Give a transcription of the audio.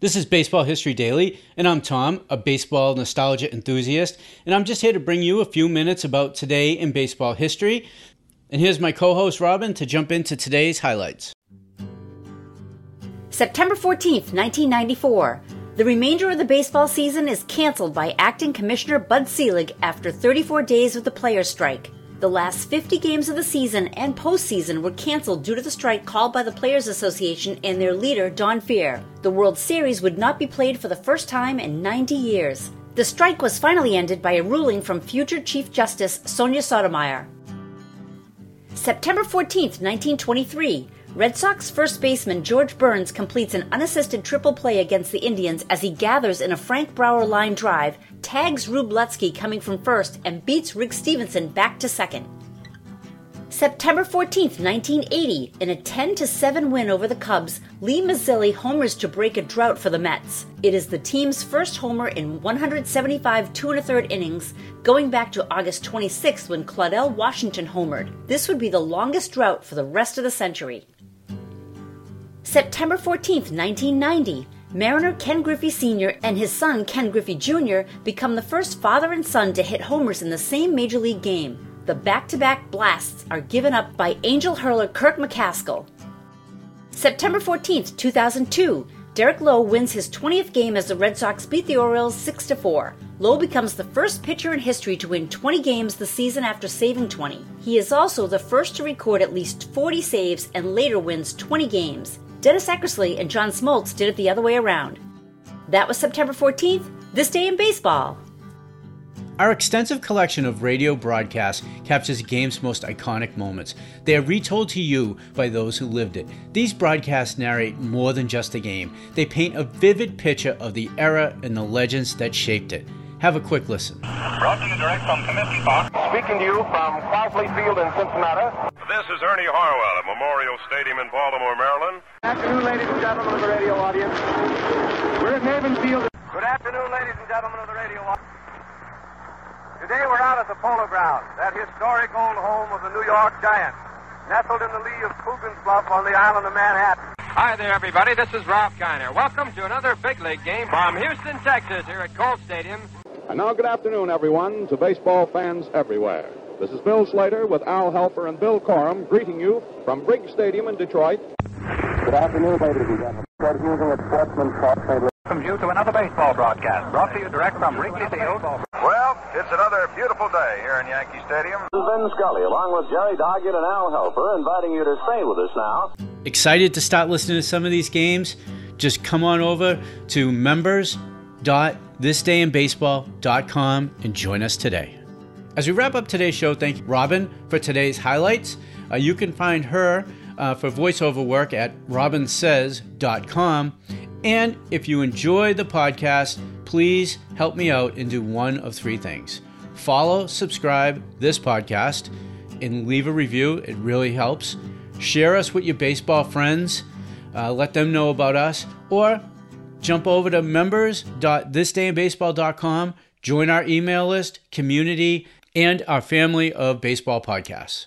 This is Baseball History Daily, and I'm Tom, a baseball nostalgia enthusiast, and I'm just here to bring you a few minutes about today in baseball history. And here's my co host Robin to jump into today's highlights. September 14th, 1994. The remainder of the baseball season is canceled by Acting Commissioner Bud Selig after 34 days of the players' strike. The last 50 games of the season and postseason were canceled due to the strike called by the Players Association and their leader, Don Fehr. The World Series would not be played for the first time in 90 years. The strike was finally ended by a ruling from future Chief Justice Sonia Sotomayor. September 14, 1923, Red Sox first baseman George Burns completes an unassisted triple play against the Indians as he gathers in a Frank Brower line drive, tags Rube Lutzke coming from first, and beats Riggs Stephenson back to second. September 14, 1980, in a 10 7 win over the Cubs, Lee Mazzilli homers to break a drought for the Mets. It is the team's first homer in 175 two and a third innings, going back to August 26 when Claudell Washington homered. This would be the longest drought for the rest of the century. September 14, 1990, Mariner Ken Griffey Sr. and his son Ken Griffey Jr. become the first father and son to hit homers in the same major league game. The back to back blasts are given up by Angel hurler Kirk McCaskill. September 14, 2002, Derek Lowe wins his 20th game as the Red Sox beat the Orioles 6 4. Lowe becomes the first pitcher in history to win 20 games the season after saving 20. He is also the first to record at least 40 saves and later wins 20 games. Dennis Eckersley and John Smoltz did it the other way around. That was September 14th, this day in baseball. Our extensive collection of radio broadcasts captures the game's most iconic moments. They are retold to you by those who lived it. These broadcasts narrate more than just the game, they paint a vivid picture of the era and the legends that shaped it. Have a quick listen. Brought to you direct from Comiskey Park. Speaking to you from Crosley Field in Cincinnati. This is Ernie Harwell at Memorial Stadium in Baltimore, Maryland. Good afternoon, ladies and gentlemen of the radio audience. We're at Navin Field. Good afternoon, ladies and gentlemen of the radio audience. Today we're out at the Polo Grounds, that historic old home of the New York Giants, nestled in the lee of Coogan's Bluff on the island of Manhattan. Hi there, everybody. This is Ralph Kiner. Welcome to another big league game from Houston, Texas, here at Colt Stadium. And now, good afternoon, everyone, to baseball fans everywhere. This is Bill Slater with Al Helfer and Bill Corum greeting you from Briggs Stadium in Detroit. Good afternoon, ladies and gentlemen. Fred Husing at Sportsman Park. Welcome you to another baseball broadcast brought to you direct from Wrigley Field. Well, it's another beautiful day here in Yankee Stadium. This is Vin Scully, along with Jerry Doggett and Al Helfer, inviting you to stay with us now. Excited to start listening to some of these games? Just come on over to members.thisdayinbaseball.com and join us today. As we wrap up today's show, thank Robin, for today's highlights. Uh, you can find her uh, for voiceover work at robinsays.com. And if you enjoy the podcast, please help me out and do one of three things follow, subscribe this podcast, and leave a review. It really helps. Share us with your baseball friends, uh, let them know about us, or jump over to members.thisdayinbaseball.com, join our email list, community, and our family of baseball podcasts.